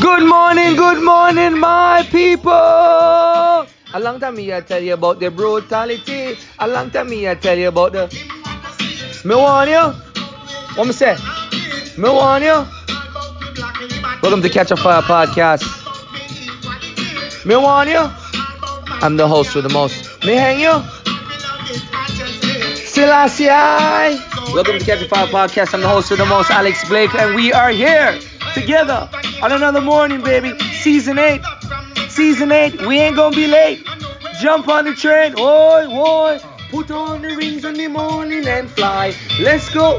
Good morning, good morning, my people. A long time me I tell you about the brutality. A long time me I tell you about the. Me want you. What me say? Me want you. Welcome to Catch a Fire podcast. Me want you. I'm the host with the most. Me hang you. Selassie. Welcome to Catch Fire podcast. I'm the host with the most, Alex Blake, and we are here together on another morning, baby. Season 8. Season 8. We ain't gonna be late. Jump on the train. Oi, oi. Put on the rings in the morning and fly. Let's go.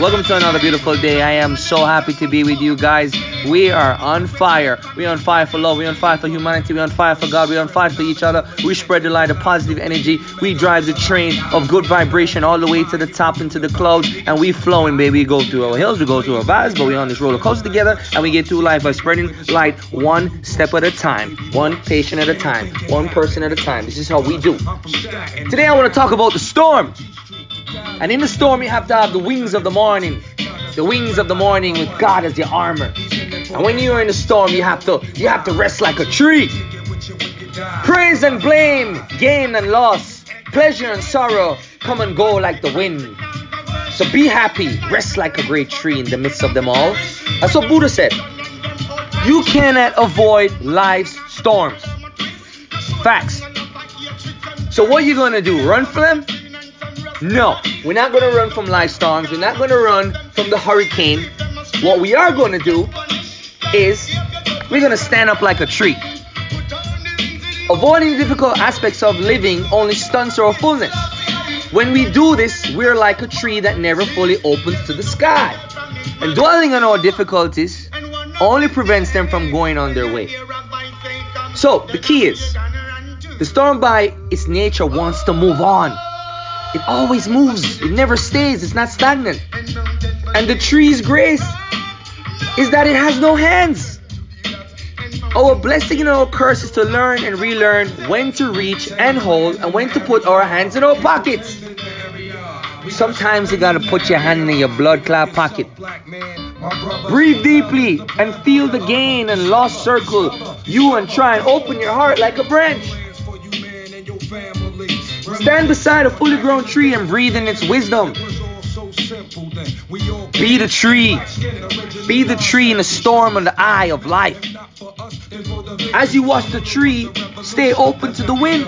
Welcome to another beautiful day. I am so happy to be with you guys. We are on fire. We're on fire for love. We're on fire for humanity. We're on fire for God. We're on fire for each other. We spread the light of positive energy. We drive the train of good vibration all the way to the top into the clouds. And we flowing, baby. We go through our hills, we go through our valleys, but we on this roller coaster together. And we get through life by spreading light one step at a time, one patient at a time, one person at a time. This is how we do. Today I want to talk about the storm. And in the storm, you have to have the wings of the morning. The wings of the morning with God as your armor. And when you're in a storm, you have to you have to rest like a tree. Praise and blame, gain and loss, pleasure and sorrow come and go like the wind. So be happy, rest like a great tree in the midst of them all. That's what Buddha said. You cannot avoid life's storms. Facts. So what are you gonna do? Run from them? No, we're not to run from life storms. We're not to run from the hurricane. What we are to do is we're going to stand up like a tree. Avoiding difficult aspects of living only stunts our fullness. When we do this, we're like a tree that never fully opens to the sky. And dwelling on our difficulties only prevents them from going on their way. So, the key is the storm by its nature wants to move on. It always moves. It never stays. It's not stagnant. And the tree's grace is that it has no hands. Our blessing and our curse is to learn and relearn when to reach and hold and when to put our hands in our pockets. Sometimes you gotta put your hand in your blood clot pocket. Breathe deeply and feel the gain and loss circle you and try and open your heart like a branch. Stand beside a fully grown tree and breathe in its wisdom. Be the tree. Be the tree in the storm in the eye of life. As you watch the tree, stay open to the wind.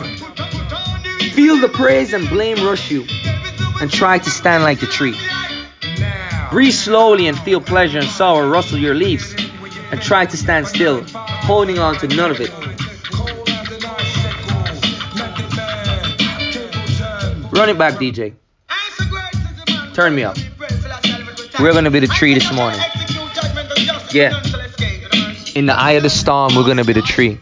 Feel the praise and blame rush you, and try to stand like the tree. Breathe slowly and feel pleasure and sorrow rustle your leaves, and try to stand still, holding on to none of it. Run it back, DJ. Turn me up. We're gonna be the tree this morning. Yeah. In the eye of the storm, we're gonna be the tree.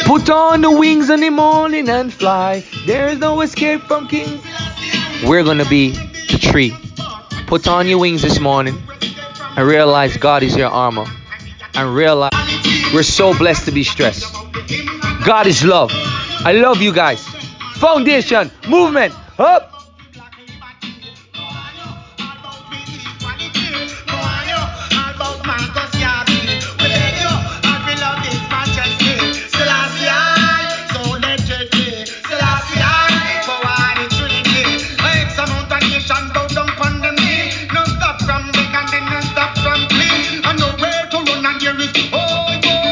Put on the wings in the morning and fly. There is no escape from King. We're gonna be the tree. Put on your wings this morning and realize God is your armor. And realize we're so blessed to be stressed. God is love. I love you guys. Foundation, movement, up.